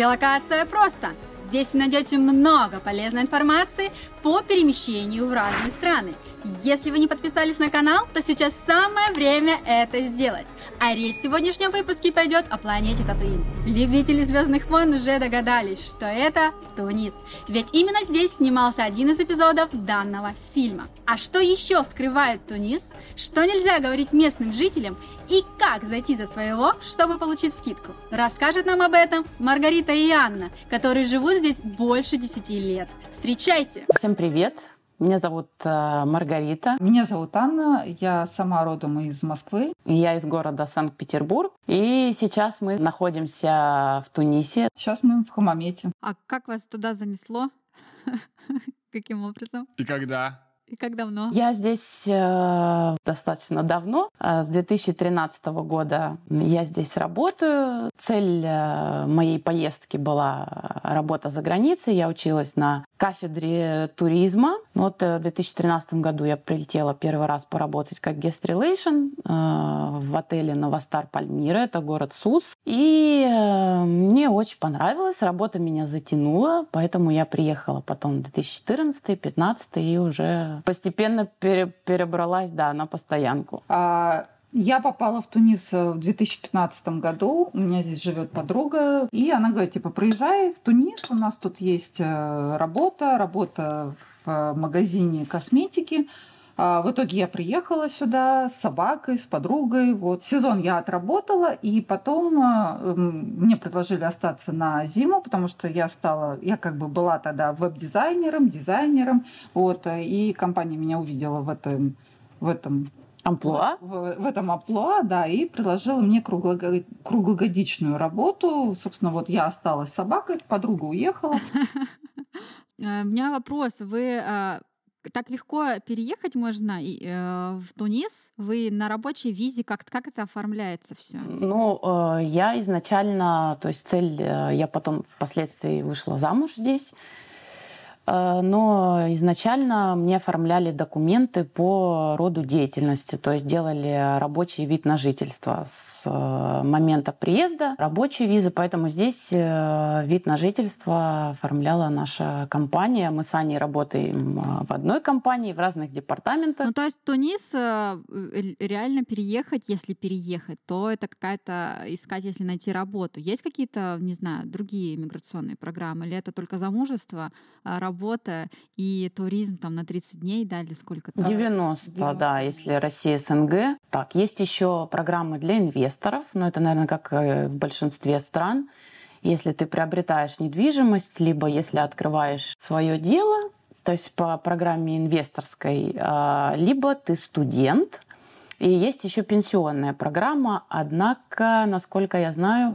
«Релокация просто». Здесь вы найдете много полезной информации по перемещению в разные страны. Если вы не подписались на канал, то сейчас самое время это сделать. А речь в сегодняшнем выпуске пойдет о планете Татуин. Любители Звездных войн уже догадались, что это Тунис. Ведь именно здесь снимался один из эпизодов данного фильма. А что еще скрывает Тунис, что нельзя говорить местным жителям и как зайти за своего, чтобы получить скидку. Расскажет нам об этом Маргарита и Анна, которые живут здесь больше 10 лет. Встречайте! Всем привет! Меня зовут э, Маргарита. Меня зовут Анна. Я сама родом из Москвы. Я из города Санкт-Петербург. И сейчас мы находимся в Тунисе. Сейчас мы в Хамамете. А как вас туда занесло? Каким образом? И когда? И как давно? Я здесь э, достаточно давно. Э, с 2013 года я здесь работаю. Цель э, моей поездки была работа за границей. Я училась на кафедре туризма. Вот э, в 2013 году я прилетела первый раз поработать как guest relation э, в отеле Новостар Пальмира. Это город Сус. И э, мне очень понравилось. Работа меня затянула. Поэтому я приехала потом в 2014-2015 и уже постепенно пере, перебралась, да, на постоянку. А я попала в Тунис в 2015 году. У меня здесь живет подруга. И она говорит, типа, приезжай в Тунис, у нас тут есть э, работа, работа в магазине косметики. А в итоге я приехала сюда с собакой, с подругой. Вот. Сезон я отработала, и потом э, мне предложили остаться на зиму, потому что я стала, я как бы была тогда веб-дизайнером, дизайнером, вот, и компания меня увидела в этом, в этом Амплуа? В, в этом амплуа, да, и предложила мне круглого, круглогодичную работу. Собственно, вот я осталась с собакой, подруга уехала. Э, у меня вопрос. Вы а, так легко переехать можно э, в Тунис? Вы на рабочей визе, как, как это оформляется все? Ну, э, я изначально, то есть цель, э, я потом впоследствии вышла замуж здесь, но изначально мне оформляли документы по роду деятельности, то есть делали рабочий вид на жительство с э, момента приезда, рабочие визы, поэтому здесь э, вид на жительство оформляла наша компания. Мы с Аней работаем в одной компании, в разных департаментах. Ну, то есть Тунис реально переехать, если переехать, то это какая-то искать, если найти работу. Есть какие-то, не знаю, другие миграционные программы, или это только замужество, работа? Работа и туризм там на 30 дней, да, или сколько? -то? 90, 90, да, если Россия СНГ. Так, есть еще программы для инвесторов, но это, наверное, как э, в большинстве стран. Если ты приобретаешь недвижимость, либо если открываешь свое дело, то есть по программе инвесторской, а, либо ты студент, и есть еще пенсионная программа, однако, насколько я знаю,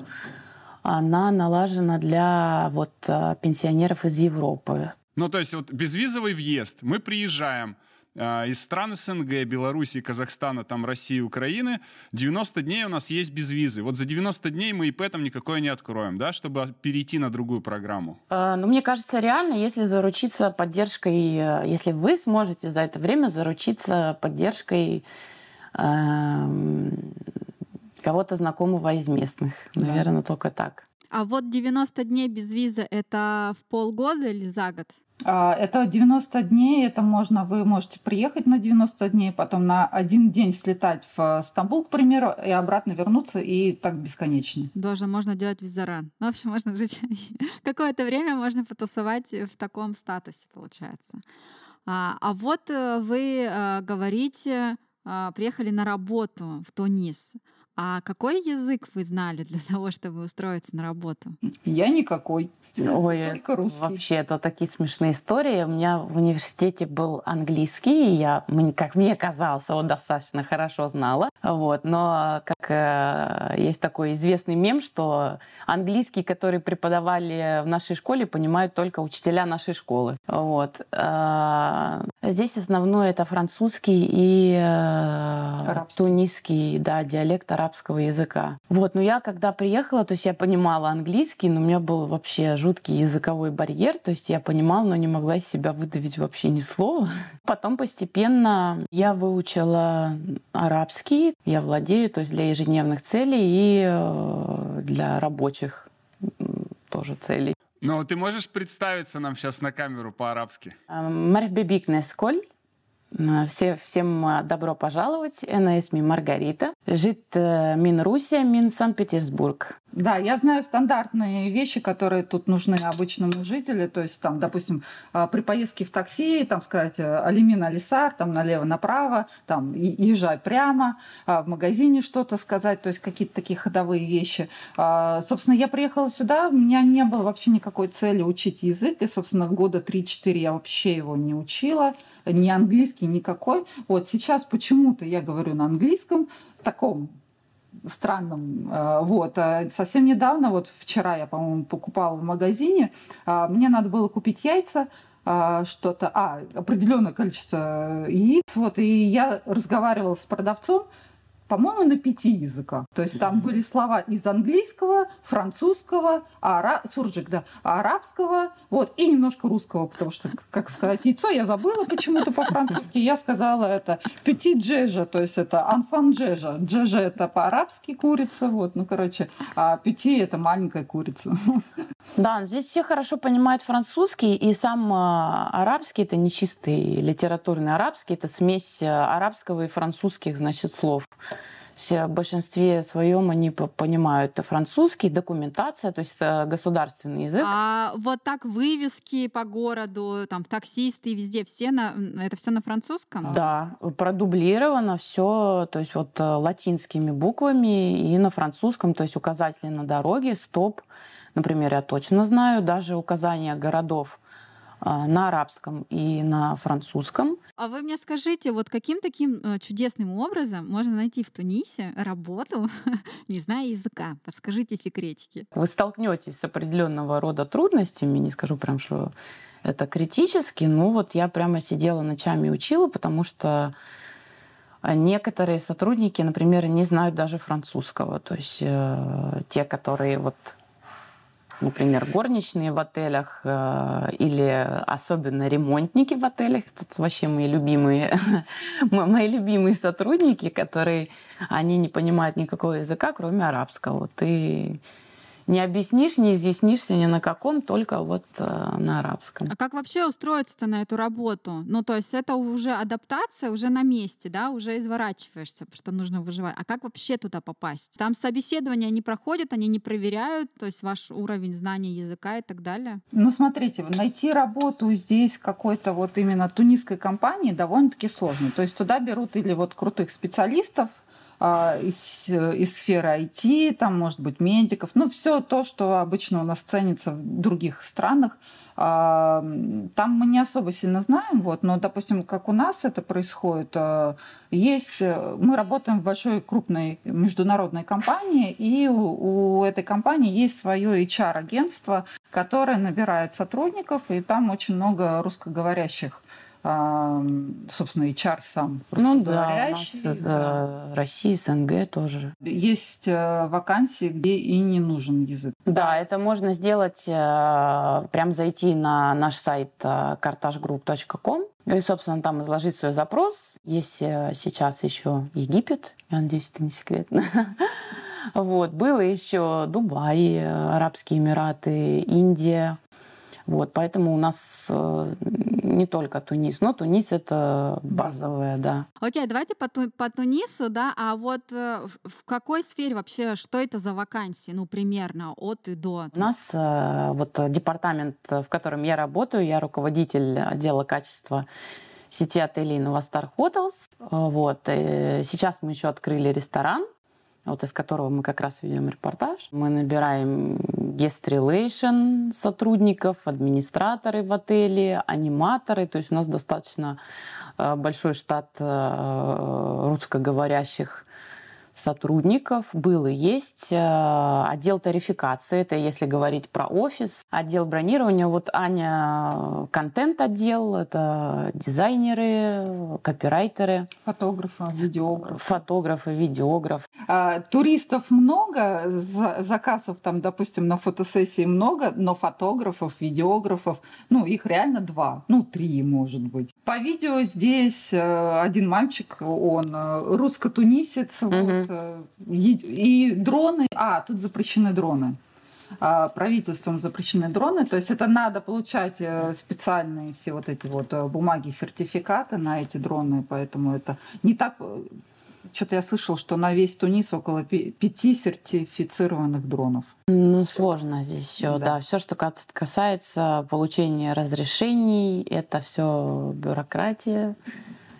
она налажена для вот э, пенсионеров из Европы. Ну, то есть вот безвизовый въезд. Мы приезжаем э, из стран СНГ, Белоруссии, Казахстана, там России, Украины. 90 дней у нас есть без визы. Вот за 90 дней мы ИП там никакое не откроем, да, чтобы перейти на другую программу. Э, ну, мне кажется, реально, если заручиться поддержкой, э, если вы сможете за это время заручиться поддержкой э, кого-то знакомого из местных. Наверное, да. только так. А вот 90 дней без визы это в полгода или за год? А, это 90 дней, это можно, вы можете приехать на 90 дней, потом на один день слетать в Стамбул, к примеру, и обратно вернуться, и так бесконечно. Даже можно делать визаран. В общем, можно жить какое-то время, можно потусовать в таком статусе, получается. А, а вот э, вы э, говорите, приехали на работу в Тунис. А какой язык вы знали для того, чтобы устроиться на работу? Я никакой. Ой, Только русский. вообще это такие смешные истории. У меня в университете был английский, и я, как мне казалось, его достаточно хорошо знала. Вот. Но как э, есть такой известный мем, что английский, который преподавали в нашей школе, понимают только учителя нашей школы. Вот. А, здесь основное это французский и э, тунисский да, диалект арабский арабского языка. Вот, но я когда приехала, то есть я понимала английский, но у меня был вообще жуткий языковой барьер, то есть я понимала, но не могла из себя выдавить вообще ни слова. Потом постепенно я выучила арабский, я владею, то есть для ежедневных целей и э, для рабочих тоже целей. Но ты можешь представиться нам сейчас на камеру по-арабски? Мархбебик Несколь. Все, всем добро пожаловать. Исми Маргарита. Жит мин Русия, мин Санкт-Петербург. Да, я знаю стандартные вещи, которые тут нужны обычному жителю. То есть, там, допустим, а, при поездке в такси, там сказать э, алимин алисар, там налево-направо, там езжай прямо, в магазине что-то сказать, то есть какие-то такие ходовые вещи. А, собственно, я приехала сюда, у меня не было вообще никакой цели учить язык, и, собственно, года 3-4 я вообще его не учила ни английский никакой. Вот сейчас почему-то я говорю на английском таком странным. Э, вот. А совсем недавно, вот вчера я, по-моему, покупала в магазине, а, мне надо было купить яйца, что-то, а, определенное количество яиц, вот, и я разговаривала с продавцом, по-моему, на пяти языках. То есть там были слова из английского, французского, ара... суржик, да, арабского, вот, и немножко русского, потому что, как сказать, яйцо я забыла почему-то по-французски. Я сказала это пяти джежа, то есть это анфан джежа. Джежа это по-арабски курица, вот, ну, короче, а пяти это маленькая курица. Да, здесь все хорошо понимают французский, и сам э, арабский это не чистый литературный арабский, это смесь э, арабского и французских, значит, слов в большинстве своем они понимают французский, документация, то есть это государственный язык. А вот так вывески по городу, там таксисты везде, все на, это все на французском? Да, продублировано все, то есть вот э, латинскими буквами и на французском, то есть указатели на дороге, стоп, например, я точно знаю, даже указания городов на арабском и на французском. А вы мне скажите, вот каким таким э, чудесным образом можно найти в Тунисе работу, не зная языка? Подскажите секретики. Вы столкнетесь с определенного рода трудностями, не скажу прям, что это критически, ну вот я прямо сидела ночами и учила, потому что некоторые сотрудники, например, не знают даже французского. То есть э, те, которые вот например, горничные в отелях э, или особенно ремонтники в отелях. Тут вообще мои любимые, мои любимые сотрудники, которые, они не понимают никакого языка, кроме арабского. Ты не объяснишь, не изъяснишься ни на каком, только вот э, на арабском. А как вообще устроиться на эту работу? Ну, то есть это уже адаптация, уже на месте, да, уже изворачиваешься, что нужно выживать. А как вообще туда попасть? Там собеседования не проходят, они не проверяют, то есть ваш уровень знания языка и так далее? Ну, смотрите, найти работу здесь какой-то вот именно тунисской компании довольно-таки сложно. То есть туда берут или вот крутых специалистов, из, из сферы IT, там, может быть, медиков, ну, все то, что обычно у нас ценится в других странах. А, там мы не особо сильно знаем, вот, но, допустим, как у нас это происходит, а, есть, мы работаем в большой крупной международной компании, и у, у этой компании есть свое HR-агентство, которое набирает сотрудников, и там очень много русскоговорящих собственно, HR сам Ну да, у нас из да. России, СНГ тоже. Есть э, вакансии, где и не нужен язык. Да, это можно сделать, э, прям зайти на наш сайт kartajgroup.com э, и, собственно, там изложить свой запрос. Есть сейчас еще Египет, я надеюсь, это не секрет. Вот. Было еще Дубай, Арабские Эмираты, Индия. Вот, поэтому у нас не только Тунис, но Тунис это базовое, да. Окей, okay, давайте по, по Тунису, да, а вот э, в какой сфере вообще, что это за вакансии, ну, примерно от и до? У нас э, вот департамент, в котором я работаю, я руководитель отдела качества сети отелей Новостар Hotels. Вот. И сейчас мы еще открыли ресторан, вот из которого мы как раз ведем репортаж. Мы набираем guest relation сотрудников, администраторы в отеле, аниматоры. То есть у нас достаточно э, большой штат э, русскоговорящих сотрудников был и есть. Э, отдел тарификации, это если говорить про офис. Отдел бронирования, вот Аня контент-отдел, это дизайнеры, копирайтеры. Фотографы, видеографы. Фотографы, видеограф. А, туристов много, заказов там, допустим, на фотосессии много, но фотографов, видеографов, ну, их реально два, ну, три, может быть. По видео здесь э, один мальчик, он э, русско-тунисец, угу. И дроны, а, тут запрещены дроны. а, правительством запрещены дроны. То есть это надо получать э, специальные все вот эти вот э, бумаги, сертификаты на эти дроны. Поэтому это не так... Э, что-то я слышал, что на весь Тунис около пяти сертифицированных дронов. Ну, сложно здесь все, да. да. Все, что касается получения разрешений, это все бюрократия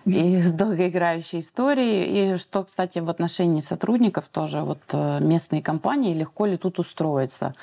и с долгоиграющей историей. И что, кстати, в отношении сотрудников тоже, вот э, местные компании, легко ли тут устроиться?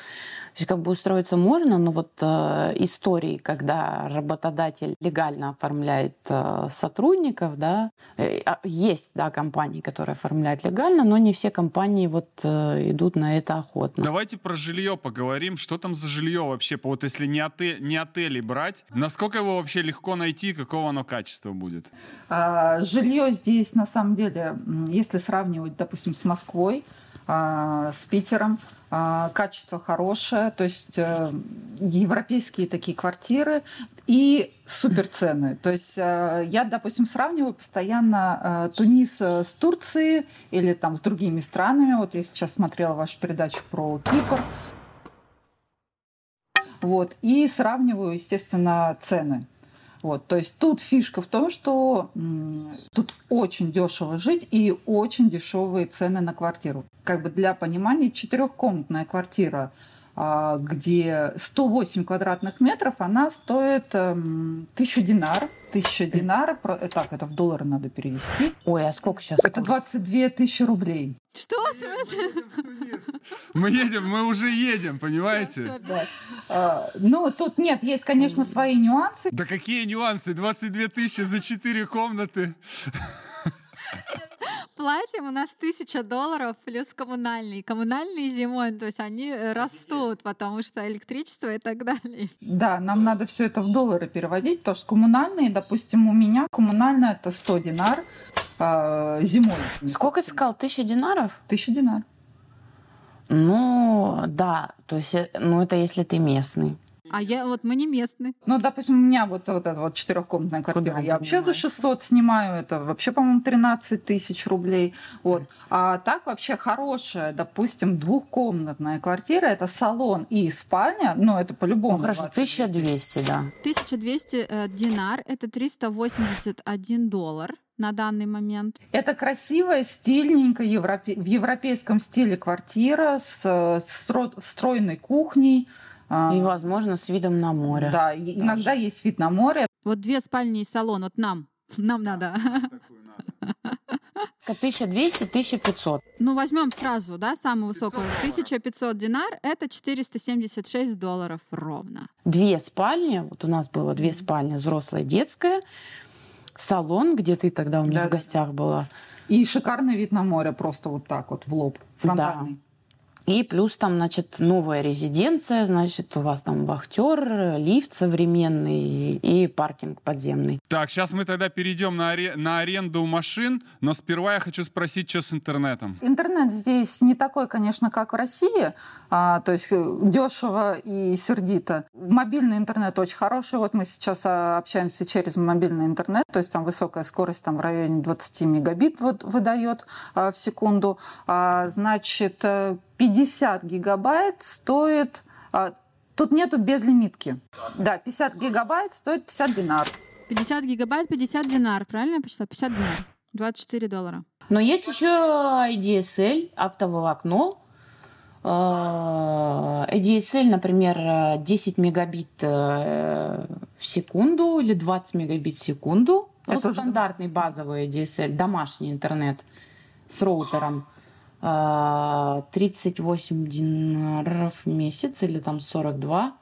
То есть как бы устроиться можно, но вот э, истории, когда работодатель легально оформляет э, сотрудников, да, э, а, есть, да, компании, которые оформляют легально, но не все компании вот э, идут на это охотно. Давайте про жилье поговорим. Что там за жилье вообще? Вот если не, отель, не отели брать, насколько его вообще легко найти, какого оно качества будет? А, жилье здесь, на самом деле, если сравнивать, допустим, с Москвой, с Питером, а, качество хорошее, то есть э, европейские такие квартиры и супер цены. То есть э, я, допустим, сравниваю постоянно э, Тунис с Турцией или там с другими странами. Вот я сейчас смотрела вашу передачу про Кипр. Вот, и сравниваю, естественно, цены. Вот, то есть тут фишка в том, что м, тут очень дешево жить и очень дешевые цены на квартиру. Как бы для понимания, четырехкомнатная квартира а, где 108 квадратных метров, она стоит эм, 1000 динар. 1000 динар, э, так, это в доллары надо перевести. Ой, а сколько сейчас? Это 22 тысячи рублей. Что? Мы едем, мы уже едем, понимаете? Все, все, да. А, ну, тут нет, есть, конечно, свои нюансы. Да какие нюансы? 22 тысячи за 4 комнаты. Платим у нас тысяча долларов плюс коммунальные. Коммунальные зимой, то есть они э, растут, потому что электричество и так далее. Да, нам надо все это в доллары переводить, потому что коммунальные, допустим, у меня коммунальная это 100 динар э, зимой. Сколько ты сказал? Тысяча динаров? Тысяча динар. Ну, да, то есть, э, ну это если ты местный. А я вот мы не местные. Ну, допустим, у меня вот, вот эта вот четырехкомнатная квартира. Куда я вообще за 600 снимаю. Это вообще, по-моему, 13 тысяч рублей. Вот. А так вообще хорошая, допустим, двухкомнатная квартира. Это салон и спальня. Ну, это по-любому. Ну, хорошо, 1200, да. 1200 э, динар. Это 381 доллар на данный момент. Это красивая, стильненькая европе... в европейском стиле квартира с, с стройной кухней, и, возможно, с видом на море. Да, иногда есть вид на море. Вот две спальни и салон, вот нам, нам надо. 1200-1500. Ну, возьмем сразу, да, самую высокую. 1500 динар — это 476 долларов ровно. Две спальни, вот у нас было две спальни, взрослая, детская, салон, где ты тогда у меня да, в гостях была. И шикарный вид на море, просто вот так вот в лоб, фронтальный. Да. И плюс там, значит, новая резиденция, значит, у вас там вахтер, лифт современный и паркинг подземный. Так, сейчас мы тогда перейдем на, аре- на аренду машин, но сперва я хочу спросить, что с интернетом. Интернет здесь не такой, конечно, как в России, а, то есть э, дешево и сердито. Мобильный интернет очень хороший. Вот мы сейчас а, общаемся через мобильный интернет, то есть там высокая скорость там в районе 20 мегабит вот, выдает а, в секунду. А, значит, 50 э, гигабайт стоит... А, тут нету безлимитки. Да, 50 гигабайт стоит 50 динар. 50 гигабайт, 50 динар, правильно я посчитала? 50 динар. 24 доллара. Но есть еще DSL, оптоволокно, ADSL, например, 10 мегабит э, в секунду или 20 мегабит в секунду. Это стандартный базовый ADSL, домашний интернет с роутером. 38 э, динаров в месяц или там 42.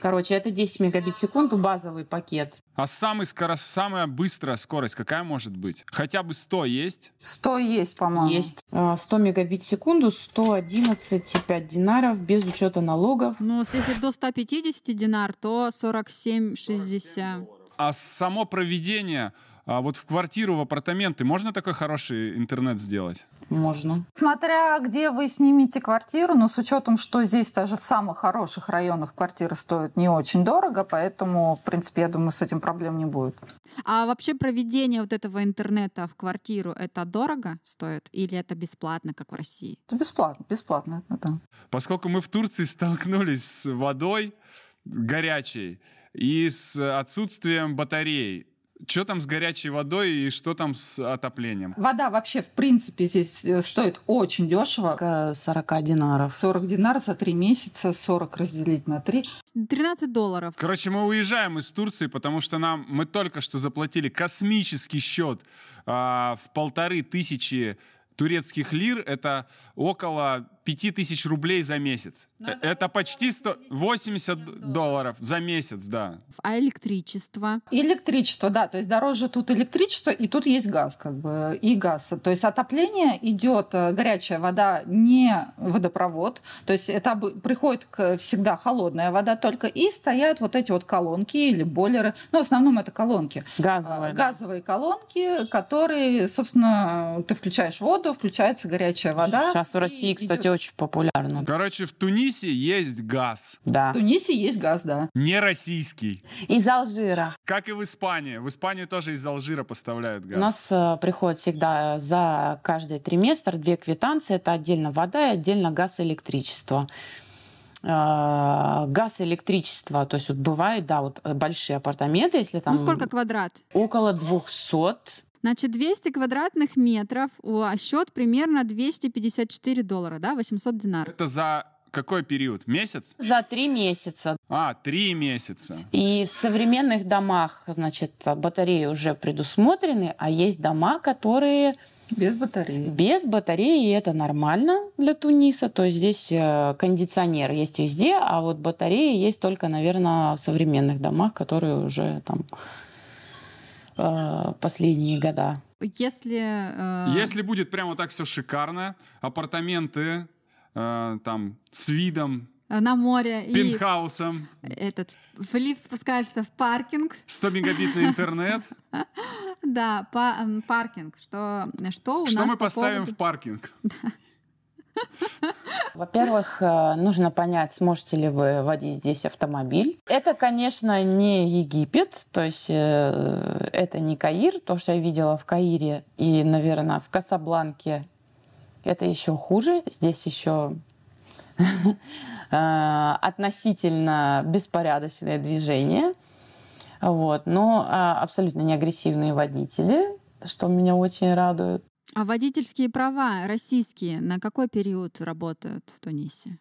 Короче, это 10 мегабит в секунду, базовый пакет. А самый скоро, самая быстрая скорость какая может быть? Хотя бы 100 есть? 100 есть, по-моему. Есть. 100 а, мегабит в секунду, 111,5 динаров без учета налогов. Ну, если до 150 динар, то 47,60. А само проведение а вот в квартиру, в апартаменты можно такой хороший интернет сделать? Можно. Смотря где вы снимете квартиру, но с учетом, что здесь даже в самых хороших районах квартиры стоят не очень дорого, поэтому, в принципе, я думаю, с этим проблем не будет. А вообще проведение вот этого интернета в квартиру, это дорого стоит или это бесплатно, как в России? Это бесплатно, бесплатно, это да. Поскольку мы в Турции столкнулись с водой горячей и с отсутствием батарей, что там с горячей водой и что там с отоплением? Вода вообще, в принципе, здесь э, стоит очень дешево. К 40 динаров. 40 динаров за 3 месяца, 40 разделить на 3. 13 долларов. Короче, мы уезжаем из Турции, потому что нам мы только что заплатили космический счет а, в полторы тысячи турецких лир. Это около 5000 рублей за месяц. Ну, Э, это почти 100, 80 80 долларов за месяц, да. А электричество? Электричество, да, то есть дороже тут электричество, и тут есть газ, как бы, и газ. То есть отопление идет, э, горячая вода, не водопровод, то есть это приходит к- всегда холодная вода только, и стоят вот эти вот колонки или бойлеры, ну, в основном это колонки. Газовая. А, да. газовые колонки, которые, собственно, ты включаешь воду, включается горячая вода. Сейчас в России, и кстати. Очень популярно. Короче, в Тунисе есть газ. Да. В Тунисе есть газ, да. Не российский. Из Алжира. Как и в Испании. В Испанию тоже из Алжира поставляют У газ. нас э, приходит всегда за каждый триместр две квитанции. Это отдельно вода и отдельно газ и электричество. Э, Газ и электричество, то есть вот бывают, да, вот большие апартаменты, если там Ну сколько квадрат? около 200, Значит, 200 квадратных метров, а счет примерно 254 доллара, да, 800 динар. Это за какой период? Месяц? за три месяца. А, три месяца. И в современных домах, значит, батареи уже предусмотрены, а есть дома, которые Без батареи. без батареи, и это нормально для Туниса. То есть здесь э, кондиционер есть везде, а вот батареи есть только, наверное, в современных домах, которые уже там э, последние года. Если... э, Если будет прямо так все шикарно, апартаменты э, там с видом, на море и пентхаусом, этот в лифт спускаешься в паркинг, 100 мегабитный интернет, да, паркинг, что что у что нас мы по поставим в паркинг? Во-первых, э, нужно понять, сможете ли вы водить здесь автомобиль. Это, конечно, не Египет, то есть э, это не Каир, то, что я видела в Каире и, наверное, в Касабланке, это еще хуже. Здесь еще э, относительно беспорядочное движение. Вот. Но а, абсолютно не агрессивные водители, что меня очень радует. А водительские права российские на какой период работают в Тунисе?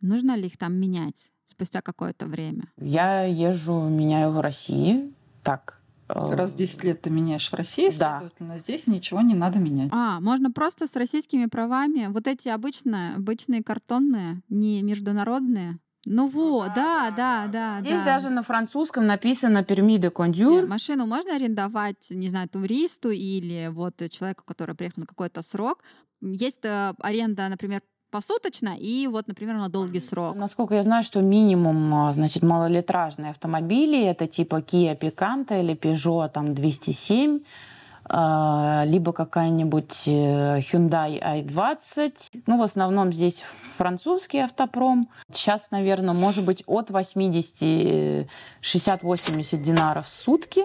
Нужно ли их там менять спустя какое-то время? Я езжу, меняю в России. Так. э, Раз в 10 лет ты меняешь в России, Да. следовательно, здесь ничего не надо менять. А, можно просто с российскими правами. Вот эти обычные, обычные картонные, не международные. Ну вот, да, да, да. Здесь да. даже на французском написано «перми де кондюр». Машину можно арендовать, не знаю, туристу или вот человеку, который приехал на какой-то срок. Есть э, аренда, например, посуточно и вот, например, на долгий срок. Насколько я знаю, что минимум, а, значит, малолитражные автомобили, это типа Kia Picanto или Peugeot там 207, а, либо какая-нибудь э, Hyundai i20. Ну, в основном здесь французский автопром. Сейчас, наверное, может быть от 80, э, 60-80 динаров в сутки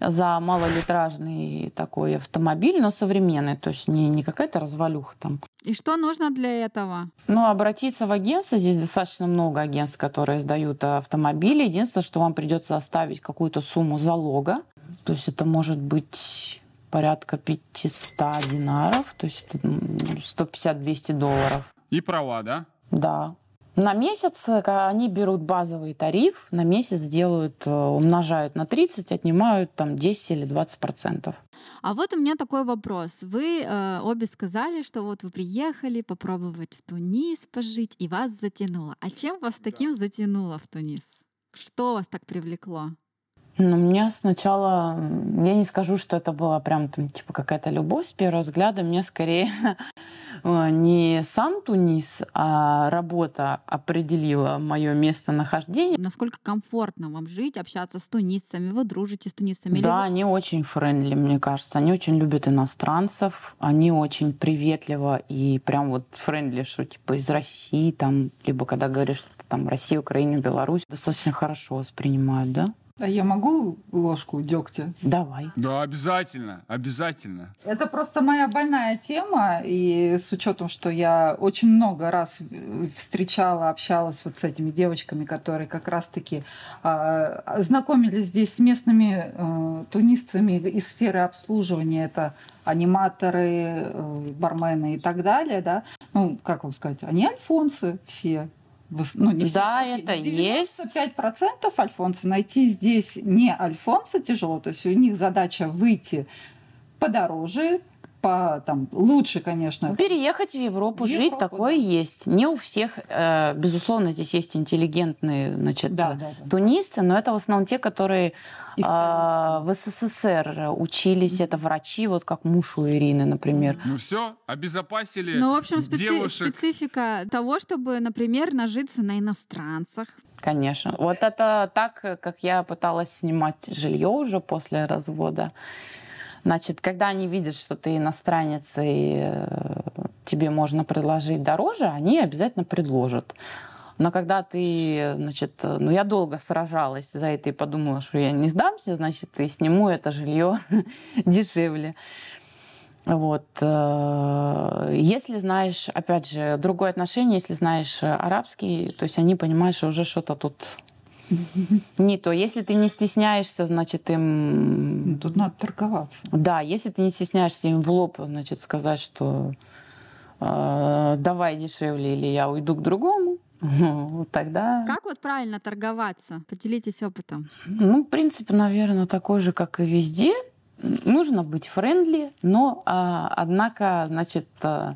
за малолитражный такой автомобиль, но современный, то есть не, не какая-то развалюха там. И что нужно для этого? Ну, обратиться в агентство. Здесь достаточно много агентств, которые сдают автомобили. Единственное, что вам придется оставить какую-то сумму залога. То есть это может быть порядка 500 динаров, то есть это м, 150-200 долларов. И права, да? Да. На месяц э, они берут базовый тариф, на месяц делают, э, умножают на 30, отнимают там 10 или 20 процентов. А вот у меня такой вопрос. Вы э, обе сказали, что вот вы приехали попробовать в Тунис пожить, и вас затянуло. А чем вас таким затянуло в Тунис? Что вас так привлекло? Ну, мне сначала, я не скажу, что это была прям там типа какая-то любовь с первого взгляда, мне скорее Э, не сам Тунис, а работа определила мое местонахождение. Насколько комфортно вам жить, общаться с тунисцами? Вы дружите с тунисцами? Да, они очень friendly, мне кажется. Они очень любят иностранцев. Они очень приветливо и прям вот friendly, что типа из России, там, либо когда говоришь, что там Россия, Украина, Беларусь, достаточно хорошо воспринимают, да? А я могу ложку дегтя? Давай. Да, обязательно, обязательно. Это просто моя больная тема, и с учетом, что я очень много раз встречала, общалась вот с этими девочками, которые как раз-таки э, знакомились здесь с местными э, тунисцами из сферы обслуживания, это аниматоры, э, бармены и так далее, да, ну, как вам сказать, они альфонсы все, ну, не да, все, это 95% есть. 95% альфонсы. Найти здесь не альфонса тяжело. То есть у них задача выйти подороже, по там лучше, конечно. Переехать в Европу, в жить Европу, такое да. есть. Не у всех, э, безусловно, здесь есть интеллигентные, значит, да, да, да. тунисцы, но это в основном те, которые э, в СССР учились, mm-hmm. это врачи, вот как муж у Ирины, например. Ну все, обезопасили. Ну в общем специ- девушек. специфика того, чтобы, например, нажиться на иностранцах. Конечно. Вот это так, как я пыталась снимать жилье уже после развода. Значит, когда они видят, что ты иностранец и э, тебе можно предложить дороже, они обязательно предложат. Но когда ты, значит, ну я долго сражалась за это и подумала, что я не сдамся, значит, и сниму это жилье дешевле. Вот. Э, если знаешь, опять же, другое отношение, если знаешь арабский, то есть они понимают, что уже что-то тут не то. Если ты не стесняешься, значит, им... Ну, тут надо торговаться. Да, если ты не стесняешься им в лоб, значит, сказать, что э, давай дешевле, или я уйду к другому, тогда... Как вот правильно торговаться? Поделитесь опытом. Ну, в принципе, наверное, такой же, как и везде. Нужно быть френдли, но, а, однако, значит, Э,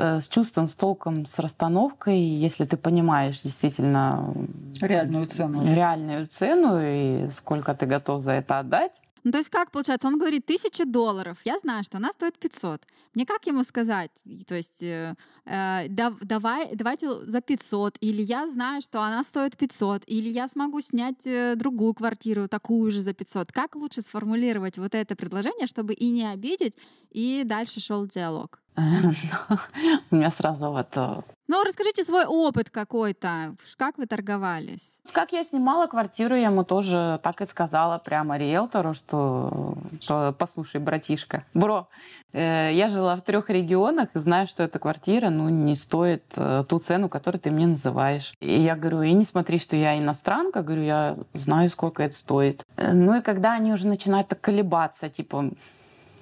с чувством, с толком, с расстановкой, если ты понимаешь действительно реальную цену, реальную цену и сколько ты готов за это отдать, ну, то есть как получается? Он говорит, тысяча долларов. Я знаю, что она стоит 500. Мне как ему сказать? То есть э, э, да, давай, давайте за 500. Или я знаю, что она стоит 500. Или я смогу снять э, другую квартиру, такую же за 500. Как лучше сформулировать вот это предложение, чтобы и не обидеть, и дальше шел диалог? У меня сразу вот... Э, ну, расскажите свой опыт какой-то. Как вы торговались? Как я снимала квартиру, я ему тоже так и сказала прямо риэлтору, что, что послушай, братишка, бро, э, я жила в трех регионах знаю, что эта квартира ну, не стоит э, ту цену, которую ты мне называешь. И я говорю, и не смотри, что я иностранка, говорю, я знаю, сколько это стоит. Ну и когда они уже начинают так колебаться, типа,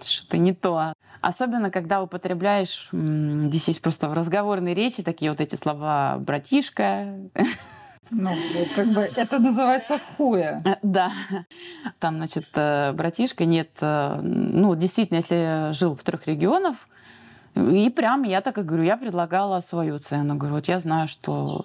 что-то не то. Особенно, когда употребляешь, здесь есть просто в разговорной речи такие вот эти слова «братишка», ну, как бы это называется хуя. Э, да. Там, значит, э, братишка, нет, э, ну, действительно, если жил в трех регионах, и прям я так и говорю, я предлагала свою цену. Говорю, вот я знаю, что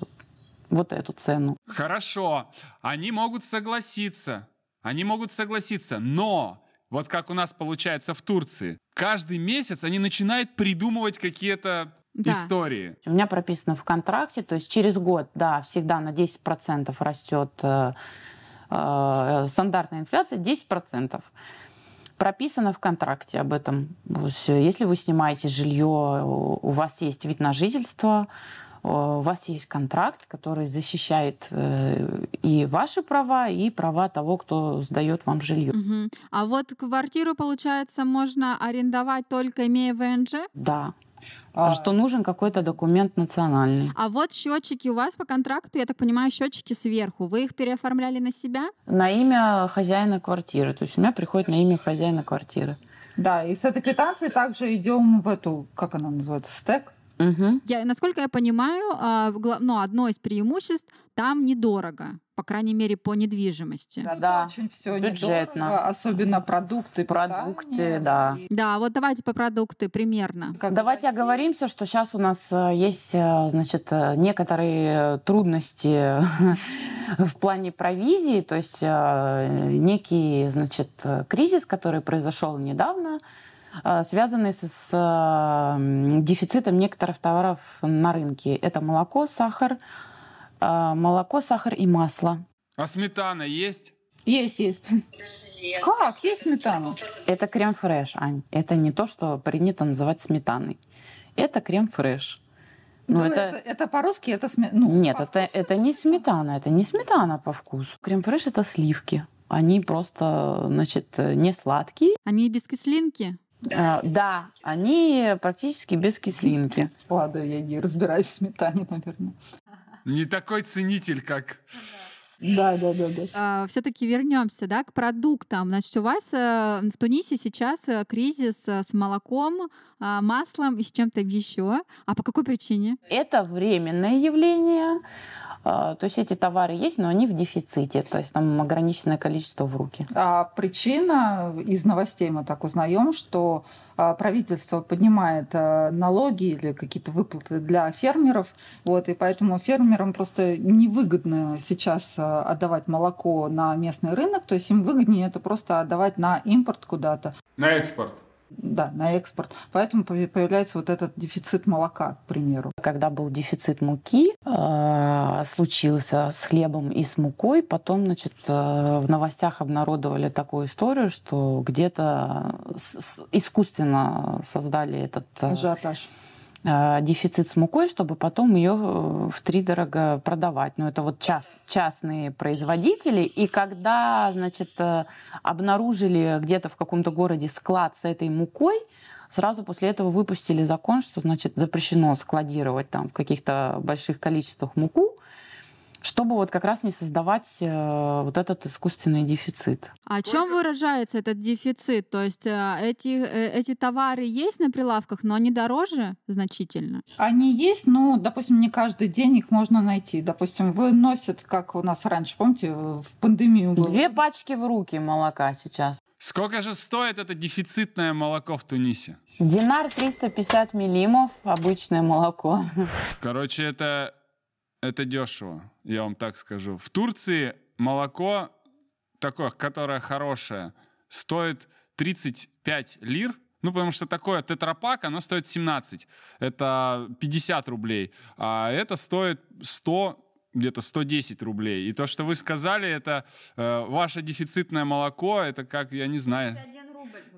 вот эту цену. Хорошо, они могут согласиться, они могут согласиться, но вот как у нас получается в Турции, каждый месяц они начинают придумывать какие-то да. истории. У меня прописано в контракте, то есть через год, да, всегда на 10% растет э, э, стандартная инфляция, 10% прописано в контракте об этом. Если вы снимаете жилье, у вас есть вид на жительство, у вас есть контракт, который защищает э, и ваши права, и права того, кто сдает вам жилье. Угу. А вот квартиру, получается, можно арендовать только имея ВНЖ? Да. А... Что нужен какой-то документ национальный. А вот счетчики у вас по контракту, я так понимаю, счетчики сверху. Вы их переоформляли на себя? На имя хозяина квартиры. То есть у меня приходит на имя хозяина квартиры. Да, и с этой квитанцией также идем в эту, как она называется, стек? Мгм. Я, насколько я понимаю, а, ну, одно из преимуществ там недорого, по крайней мере, по недвижимости. Тут Да, очень все бюджетно. особенно продукты. Продукты, питания. да. Да, вот давайте по продукты примерно. Как Давайте России. оговоримся, что сейчас у нас э, есть, э, значит, э, некоторые трудности в плане провизии, то есть некий, значит, кризис, который произошел недавно, э, связанный с, с, э, дефицитом некоторых товаров на рынке. Это молоко, сахар, э, молоко, сахар и масло. А сметана есть? Есть, есть. Как? Есть сметана? Это крем-фреш, Ань. Это не то, что принято называть сметаной. Это крем-фреш. Ну, Ну, это... это, это по-русски, это сме- ну, Нет, по это, вкусу это не сметана, это не сметана по вкусу. Крем-фреш это сливки. Они просто, значит, не сладкие. Они без кислинки? А, да, они практически без кислинки. Ладно, я не разбираюсь в сметане, наверное. Не такой ценитель, как... Да, да, да, да. все-таки вернемся да, к продуктам. Значит, у вас э, в Тунисе сейчас э, кризис э, с молоком, а, маслом и с чем-то еще. А по какой причине? Это временное явление. А, То есть эти товары есть, но они в дефиците. То есть там ограниченное количество в руки. А причина из новостей мы так узнаем, что а, правительство поднимает а, налоги или какие-то выплаты для фермеров, вот, и поэтому фермерам просто невыгодно сейчас отдавать молоко на местный рынок, то есть им выгоднее это просто отдавать на импорт куда-то, На экспорт. Да, на экспорт. Поэтому появ- появляется вот этот дефицит молока, к примеру. Когда был дефицит муки, э, случился с хлебом и с мукой, потом, значит, э, в новостях обнародовали такую историю, что где-то искусственно создали этот э, Ажиотаж. Э, дефицит с мукой, чтобы потом ее в три дорого продавать. Но это вот час, частные производители. И когда, значит, э, обнаружили где-то в каком-то городе склад с этой мукой, сразу после этого выпустили закон, что, значит, запрещено складировать там в каких-то больших количествах муку, чтобы вот как раз не создавать э, вот этот искусственный дефицит. А о чем выражается этот дефицит? То есть э, эти, э, эти товары есть на прилавках, но они дороже значительно? Они есть, но, допустим, не каждый день их можно найти. Допустим, выносят, как у нас раньше, помните, в пандемию было. Две пачки в руки молока сейчас. Сколько же стоит это дефицитное молоко в Тунисе? Динар 350 миллимов, обычное молоко. Короче, это, это дешево, я вам так скажу. В Турции молоко такое, которое хорошее, стоит 35 лир. Ну, потому что такое тетрапак, оно стоит 17. Это 50 рублей. А это стоит 100 где-то 110 рублей. И то, что вы сказали, это э, ваше дефицитное молоко, это как, я не знаю,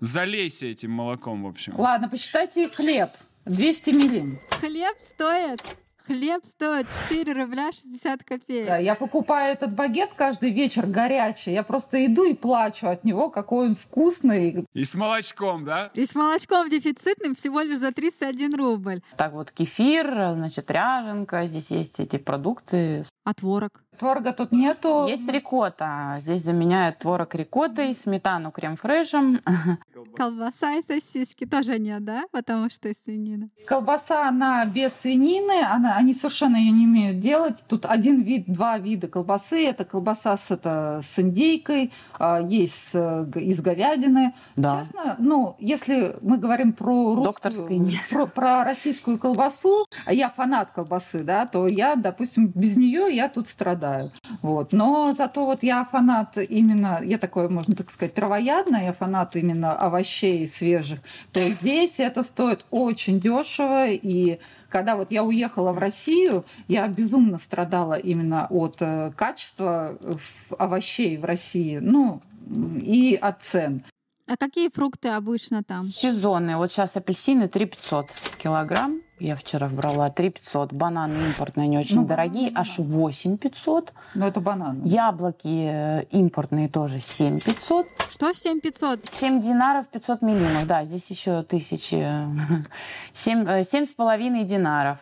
залейся этим молоком, в общем. Ладно, посчитайте хлеб. 200 миллим. Хлеб стоит, хлеб стоит 4 рубля 60 копеек. Да, я покупаю этот багет каждый вечер горячий. Я просто иду и плачу от него, какой он вкусный. И с молочком, да? И с молочком дефицитным всего лишь за 31 рубль. Так вот, кефир, значит, ряженка, здесь есть эти продукты. А творог? Творога тут нету. Есть рикотта. Здесь заменяют творог рикоттой, сметану крем-фрешем. Колбаса и сосиски тоже нет, да? Потому что свинина. Колбаса, она без свинины, она, они совершенно ее не умеют делать. Тут один вид, два вида колбасы. Это колбаса с, это, с индейкой, а, есть с, из говядины. Да. Честно, ну, если мы говорим про русскую, про, про российскую колбасу, а я фанат колбасы, да, то я, допустим, без нее я тут страдаю. Вот. Но зато вот я фанат именно, я такой, можно так сказать, травоядная, я фанат именно овощей свежих, то здесь это стоит очень дешево, и когда вот я уехала в Россию, я безумно страдала именно от э, качества э, овощей в России, ну, и от цен. А какие фрукты обычно там? Сезонные. Вот сейчас апельсины 3 500 килограмм. Я вчера брала 3 500. Бананы импортные, не очень Ну, дорогие, бананы, аж 8 500. Но это бананы. Яблоки э, импортные тоже 7 500. Что 7500? 7 динаров 500 миллимов. Да, здесь еще тысячи. 7, семь с половиной динаров.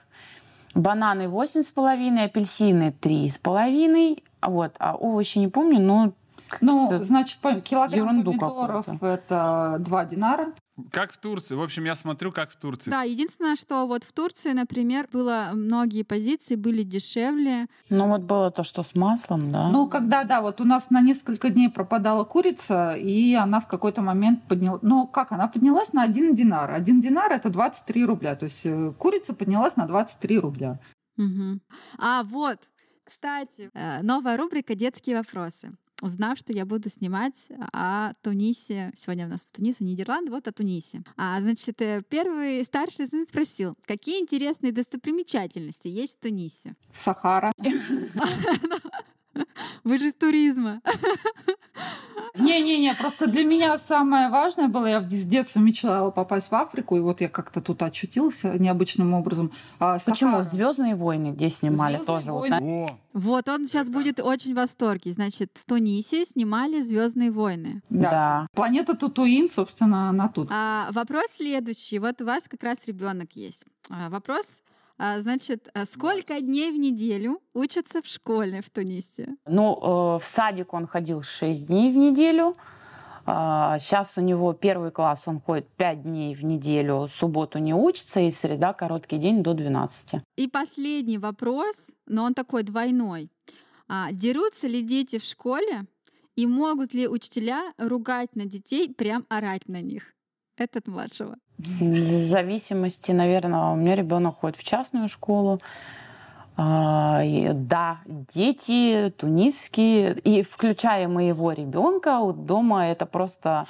Бананы 8,5, апельсины 3,5. А вот, а овощи не помню, но Ну, какие-то- значит, по- килограмм ерунду помидоров это 2 динара. Как в Турции. В общем, я смотрю, как в Турции. Да, единственное, что вот в Турции, например, было многие позиции были дешевле. Ну вот было то, что с маслом, да. Ну, когда, да, вот у нас на несколько дней пропадала курица, и она в какой-то момент поднялась. Ну, как, она поднялась на один динар. Один динар — это 23 рубля. То есть э, курица поднялась на 23 рубля. Угу. А вот, кстати, э, новая рубрика «Детские вопросы» узнав, что я буду снимать о Тунисе. Сегодня у нас в Тунисе, Нидерланды, вот о Тунисе. А, значит, э, первый старший сын спросил, какие интересные достопримечательности есть в Тунисе? Сахара. Вы же из туризма. Не-не-не, просто для меня самое важное было, я с детства мечтала попасть в Африку, и вот я как-то тут очутился необычным образом. А, Почему? Звездные войны где снимали Звездные тоже. Войны. Вот, вот он сейчас будет очень в восторге. Значит, в Тунисе снимали Звездные войны. Да. да. Планета Татуин, собственно, она тут. А, вопрос следующий. Вот у вас как раз ребенок есть. А, вопрос значит, а сколько дней в неделю учатся в школе в Тунисе? Ну, э, в садик он ходил 6 дней в неделю. Сейчас а, у него первый класс, он ходит 5 дней в неделю, субботу не учится, и среда короткий день до 12. И последний вопрос, но он такой двойной. Дерутся ли дети в школе, и могут ли учителя ругать на детей, прям орать на них? Этот младшего. В зависимости, наверное, у меня ребенок ходит в частную школу. А, да, дети тунисские, и включая моего ребенка, вот дома это просто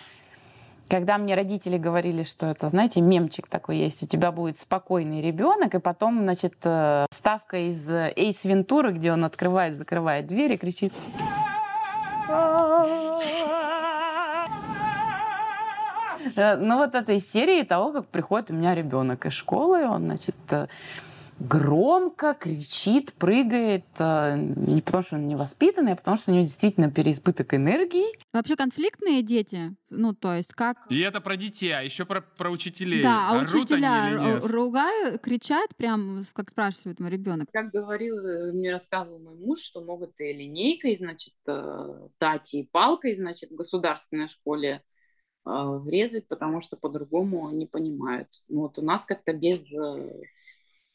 когда мне родители говорили, что это, знаете, мемчик такой есть, у тебя будет спокойный ребенок, и потом, значит, э, ставка из Эйс Вентуры, где он открывает, закрывает дверь и кричит ну, вот этой серии того, как приходит у меня ребенок из школы, он, значит, э, громко кричит, прыгает, э, не потому что он невоспитанный, а потому что у него действительно переизбыток энергии. Вообще конфликтные дети, ну то есть как... И это про детей, а еще про, про учителей. Да, а учителя ругают, кричат, прям как спрашивает мой ребенок. Как говорил, мне рассказывал мой муж, что могут и линейкой, значит, тати и палкой, значит, в государственной школе врезать, потому что по-другому не понимают. Ну, вот у нас как-то без... Э,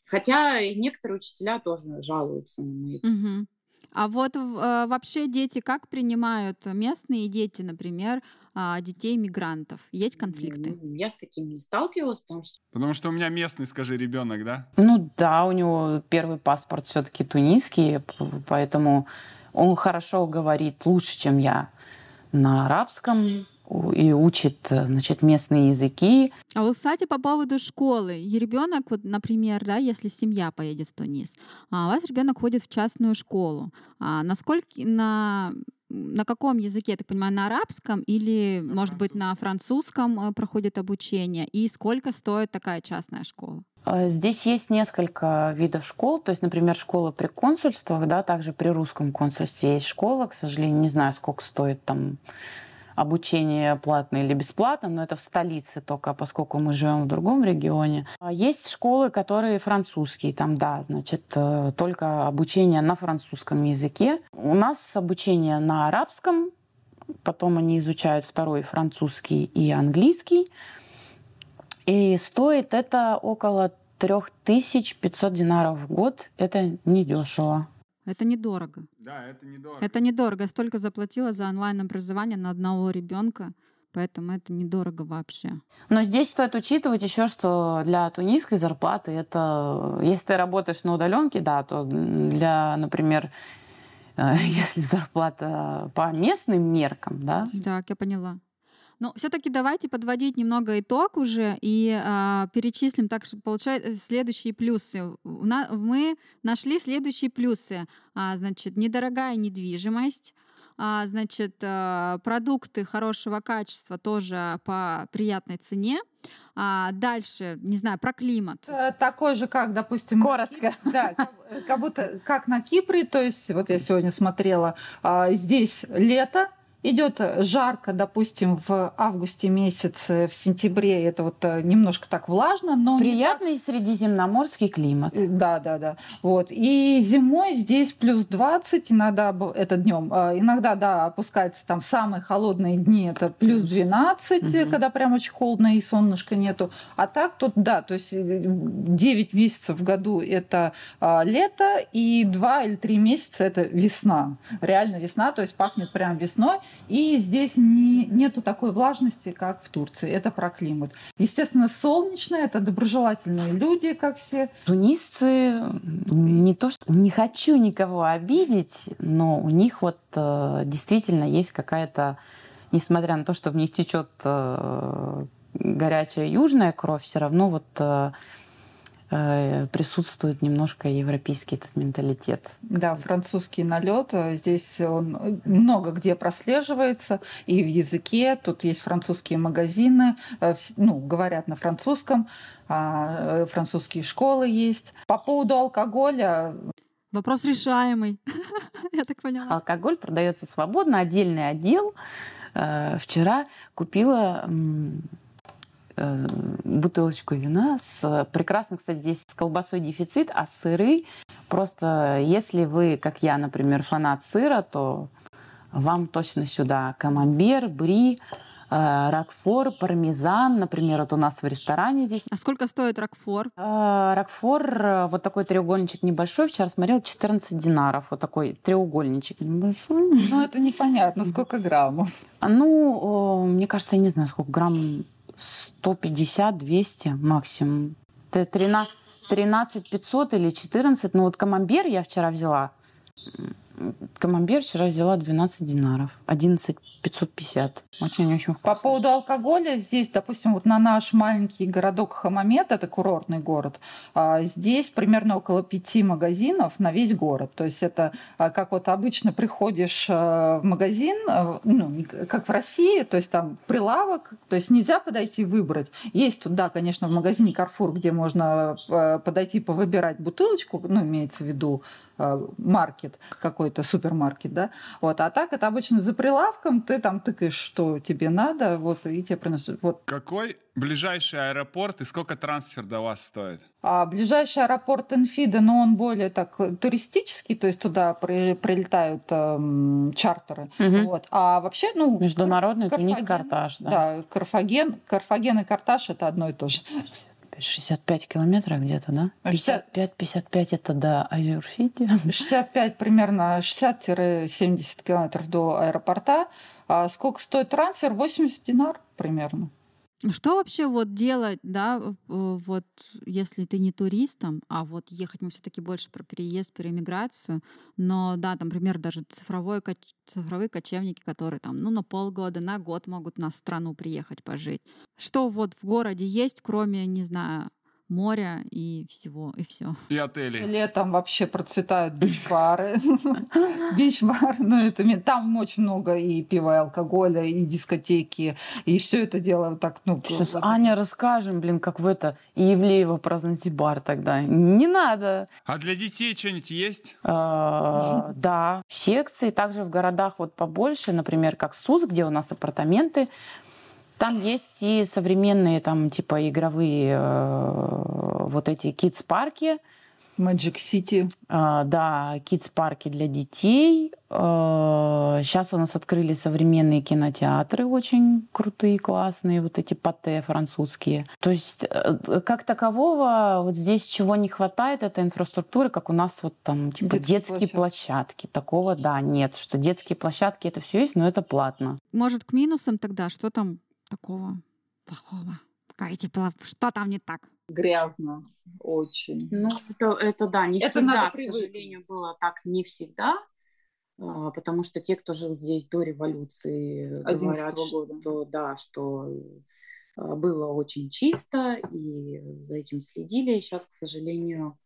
хотя и некоторые учителя тоже жалуются на мои. Угу. А вот э, вообще дети как принимают местные дети, например, э, детей мигрантов? Есть конфликты? Я с таким не сталкивалась, потому что... Потому что у меня местный, скажи, ребенок, да? Ну да, у него первый паспорт все-таки тунисский, поэтому он хорошо говорит лучше, чем я на арабском и учит, э, значит, местные языки. А вот, кстати, по поводу школы. И ребенок, вот, например, да, если семья поедет в Тунис, а у вас ребенок ходит в частную школу. А насколько на на каком языке, я так понимаю, на арабском или, на может быть, на французском э, проходит обучение? И сколько стоит такая частная школа? А, здесь есть несколько видов школ. То есть, например, школа при консульствах, да, также при русском консульстве есть школа. К сожалению, не знаю, сколько стоит там обучение платное или бесплатно, но это в столице только, поскольку мы живем в другом регионе. А есть школы, которые французские, там, да, значит, э, только обучение на французском языке. У нас обучение на арабском, потом они изучают второй французский и английский. И стоит это около 3500 динаров в год. Это недешево. Это недорого. Да, это недорого. Это недорого. Я столько заплатила за онлайн-образование на одного ребенка. Поэтому это недорого вообще. Но здесь стоит учитывать еще, что для тунисской зарплаты это, если ты работаешь на удаленке, да, то для, например, если зарплата по местным меркам, да. Так, я поняла. Но все-таки давайте подводить немного итог уже и а, перечислим так, что получается следующие плюсы. У нас, мы нашли следующие плюсы. А, значит, недорогая недвижимость, а, значит, а, продукты хорошего качества тоже по приятной цене. А дальше, не знаю, про климат. Э, такой же, как, допустим... Коротко. Да, как, как будто как на Кипре. То есть, вот я сегодня смотрела, а, здесь лето, Идет жарко, допустим, в августе месяце, в сентябре это вот э, немножко так влажно, но приятный так... средиземноморский климат. Э, да, да, да. Вот и зимой здесь плюс 20 иногда это днем, э, иногда да опускается там в самые холодные дни это плюс 12, угу. когда прям очень холодно и солнышка нету. А так тут да, то есть 9 месяцев в году это лето и 2 или 3 месяца это весна, реально весна, то есть пахнет прям весной. И здесь не, нету такой влажности, как в Турции. Это про климат. Естественно, солнечное, это доброжелательные люди, как все. Тунисцы, не то что не хочу никого обидеть, но у них вот э, действительно есть какая-то, несмотря на то, что в них течет э, горячая южная кровь, все равно вот э, присутствует немножко европейский этот менталитет. Да, французский налет. Э, здесь он много где прослеживается. И в языке. Тут есть французские магазины. Э, ну, говорят на французском. А, французские школы есть. По поводу алкоголя. Вопрос решаемый. Я так поняла. Алкоголь продается свободно, отдельный отдел. Вчера купила Э, бутылочку вина с прекрасно, кстати, здесь с колбасой дефицит, а сыры просто, если вы, как я, например, фанат сыра, то вам точно сюда камамбер, бри, э, ракфор, пармезан, например, вот у нас в ресторане здесь. А сколько стоит ракфор? Э, ракфор, вот такой треугольничек небольшой, вчера смотрел, 14 динаров, вот такой треугольничек небольшой. Ну, это непонятно, сколько граммов. Ну, мне кажется, я не знаю, сколько грамм 150-200 максимум. 13, 13 500 или 14. Ну вот камамбер я вчера взяла. Камамбер вчера взяла 12 динаров. 11 550. Очень-очень вкусно. По поводу алкоголя, здесь, допустим, вот на наш маленький городок Хамамет, это курортный город, а, здесь примерно около пяти магазинов на весь город. То есть это а, как вот обычно приходишь а, в магазин, ну, как в России, то есть там прилавок, то есть нельзя подойти выбрать. Есть тут, да, конечно, в магазине Carrefour, где можно подойти повыбирать бутылочку, ну, имеется в виду маркет какой-то, супермаркет, да, вот, а так это обычно за прилавком, ты там тыкаешь, что тебе надо, вот, и тебе приносят. Вот. Какой ближайший аэропорт и сколько трансфер до вас стоит? А ближайший аэропорт Энфида, но он более так туристический, то есть туда при, прилетают эм, чартеры. Угу. Вот. А вообще, ну... Международный Карфаген, Тунис, Карташ, да. Да, Карфаген, Карфаген и Карташ это одно и то же. 65 километров где-то, да? 55-55 это до Аюрфити? 65 примерно, 60-70 километров до аэропорта. А сколько стоит трансфер? 80 динар примерно. Что вообще вот делать, да, э, вот если ты не туристом, а вот ехать мы все-таки больше про переезд, про иммиграцию, но да, там, например, даже цифровой, цифровые кочевники, которые там, ну, на полгода, на год могут на страну приехать пожить. Что вот в городе есть, кроме, не знаю, моря и всего, и все. И отели. Летом вообще процветают бич-бары. Бич-бар, ну это там очень много и пива, и алкоголя, и дискотеки, и все это дело так, ну... Сейчас Аня расскажем, блин, как в это Ивлеево про Занзибар тогда. Не надо. А для детей что-нибудь есть? А, да. Секции также в городах вот побольше, например, как СУЗ, где у нас апартаменты, там есть и современные там типа игровые э, вот эти kids парки. Magic City. Э, да, kids парки для детей. Э, сейчас у нас открыли современные кинотеатры очень крутые, классные, вот эти патэ французские. То есть э, как такового вот здесь чего не хватает, это инфраструктуры, как у нас вот там типа детские, детские площадки. Такого, да, нет, что детские площадки это все есть, но это платно. Может к минусам тогда, что там такого плохого? Говорите, что там не так? Грязно, очень. Ну, это, это да, не это всегда, к сожалению, было так не всегда, а, потому что те, кто жил здесь до революции, говорят, года. что да, что а, было очень чисто, и за этим следили. Сейчас, к сожалению,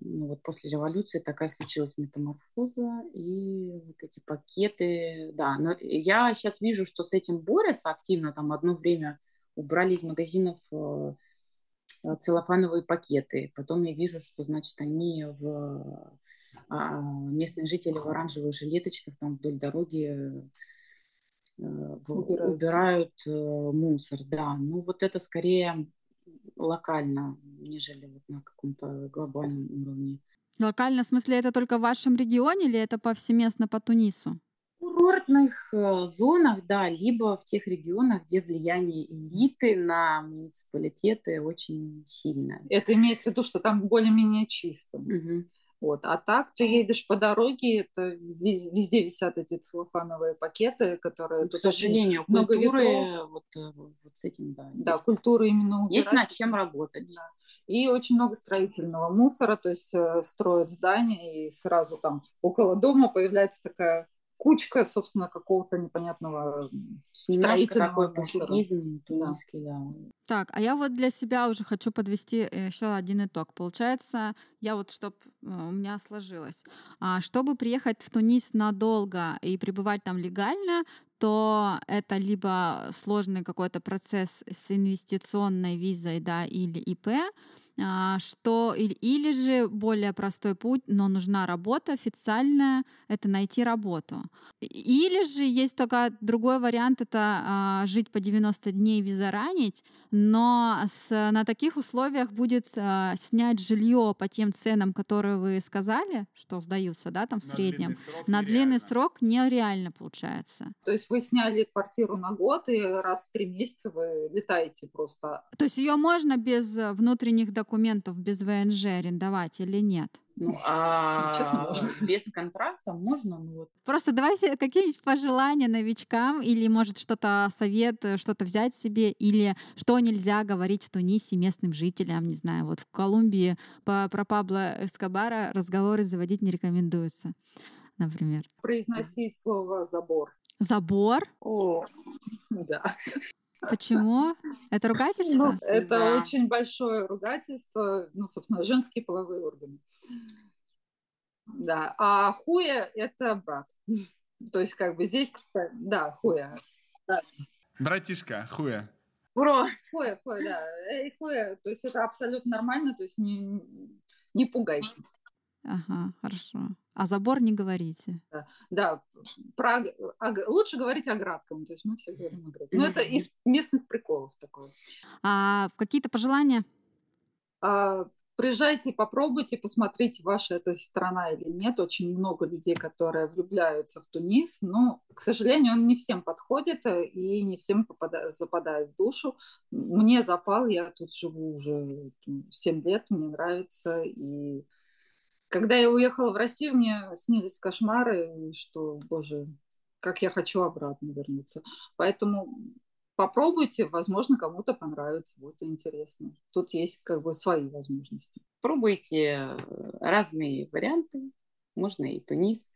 ну, вот после революции такая случилась метаморфоза, и вот эти пакеты, да, но я сейчас вижу, что с этим борются активно, там одно время убрали из магазинов э, э, целлофановые пакеты, потом я вижу, что, значит, они в а, местные жители в оранжевых жилеточках там вдоль дороги убирают, убирают мусор, да. Ну вот это скорее локально, нежели вот на каком-то глобальном уровне. Локально, в смысле, это только в вашем регионе или это повсеместно по Тунису? В курортных э, зонах, да, либо в тех регионах, где влияние элиты на муниципалитеты очень сильное. Это имеется в виду, что там более-менее чисто. Угу. Вот. А так ты едешь по дороге, это везде висят эти целлофановые пакеты, которые... Ну, к сожалению, много культуры ветров. вот, э, вот с этим, да. Да, есть. культура именно убирать. Есть над чем работать. Да. И очень много строительного мусора, то есть э, строят здания, и сразу там около дома появляется такая кучка, собственно, какого-то непонятного строительного такой пофигизм тунисский, да. да. Так, а я вот для себя уже хочу подвести э, еще один итог. Получается, я вот, чтобы э, у меня сложилось, а, чтобы приехать в Тунис надолго и пребывать там легально, то это либо сложный какой-то процесс с инвестиционной визой, да, или ИП, а, что или, или же более простой путь, но нужна работа официальная, это найти работу. Или же есть только другой вариант, это а, жить по 90 дней визаранить, но с, на таких условиях будет а, снять жилье по тем ценам, которые вы сказали, что сдаются, да, там в на среднем. Длинный на нереально. длинный срок нереально получается. То есть вы сняли квартиру на год, и раз в три месяца вы летаете просто. То есть ее можно без внутренних документов без ВНЖ арендовать или нет? Ну, а Честно, можно. без контракта можно. Ну, вот. Просто давайте какие-нибудь пожелания новичкам или, может, что-то совет, что-то взять себе, или что нельзя говорить в Тунисе местным жителям, не знаю, вот в Колумбии по, про Пабло Эскобара разговоры заводить не рекомендуется, например. Произносить слово «забор». Забор? О, да. Почему? Это ругательство? Ну, это да. очень большое ругательство, ну, собственно, женские половые органы. Да, а хуя – это брат. То есть как бы здесь, да, хуя. Да. Братишка, хуя. Ура! Хуя, хуя, да. Эй, хуя. То есть это абсолютно нормально, то есть не, не пугайтесь. Ага, хорошо. А забор не говорите. Да, да про, о, лучше говорить оградкам, то есть мы все говорим оградкам. Но ну, это из местных приколов такое. А какие-то пожелания? А, приезжайте, попробуйте, посмотрите, ваша это страна или нет. Очень много людей, которые влюбляются в Тунис, но, к сожалению, он не всем подходит э, и не всем попадает, западает в душу. Мне запал, я тут живу уже 7 лет, мне нравится, и когда я уехала в Россию, мне снились кошмары, что, боже, как я хочу обратно вернуться. Поэтому попробуйте, возможно, кому-то понравится, будет интересно. Тут есть как бы свои возможности. Пробуйте разные варианты, можно и Тунис.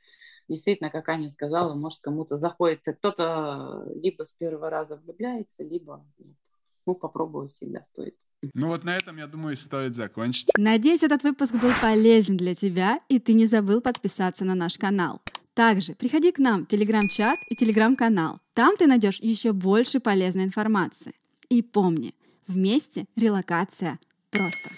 Действительно, как Аня сказала, может, кому-то заходит, кто-то либо с первого раза влюбляется, либо. Ну, попробовать всегда стоит. Ну вот на этом, я думаю, стоит закончить. Надеюсь, этот выпуск был полезен для тебя, и ты не забыл подписаться на наш канал. Также приходи к нам в телеграм-чат и телеграм-канал. Там ты найдешь еще больше полезной информации. И помни, вместе релокация просто.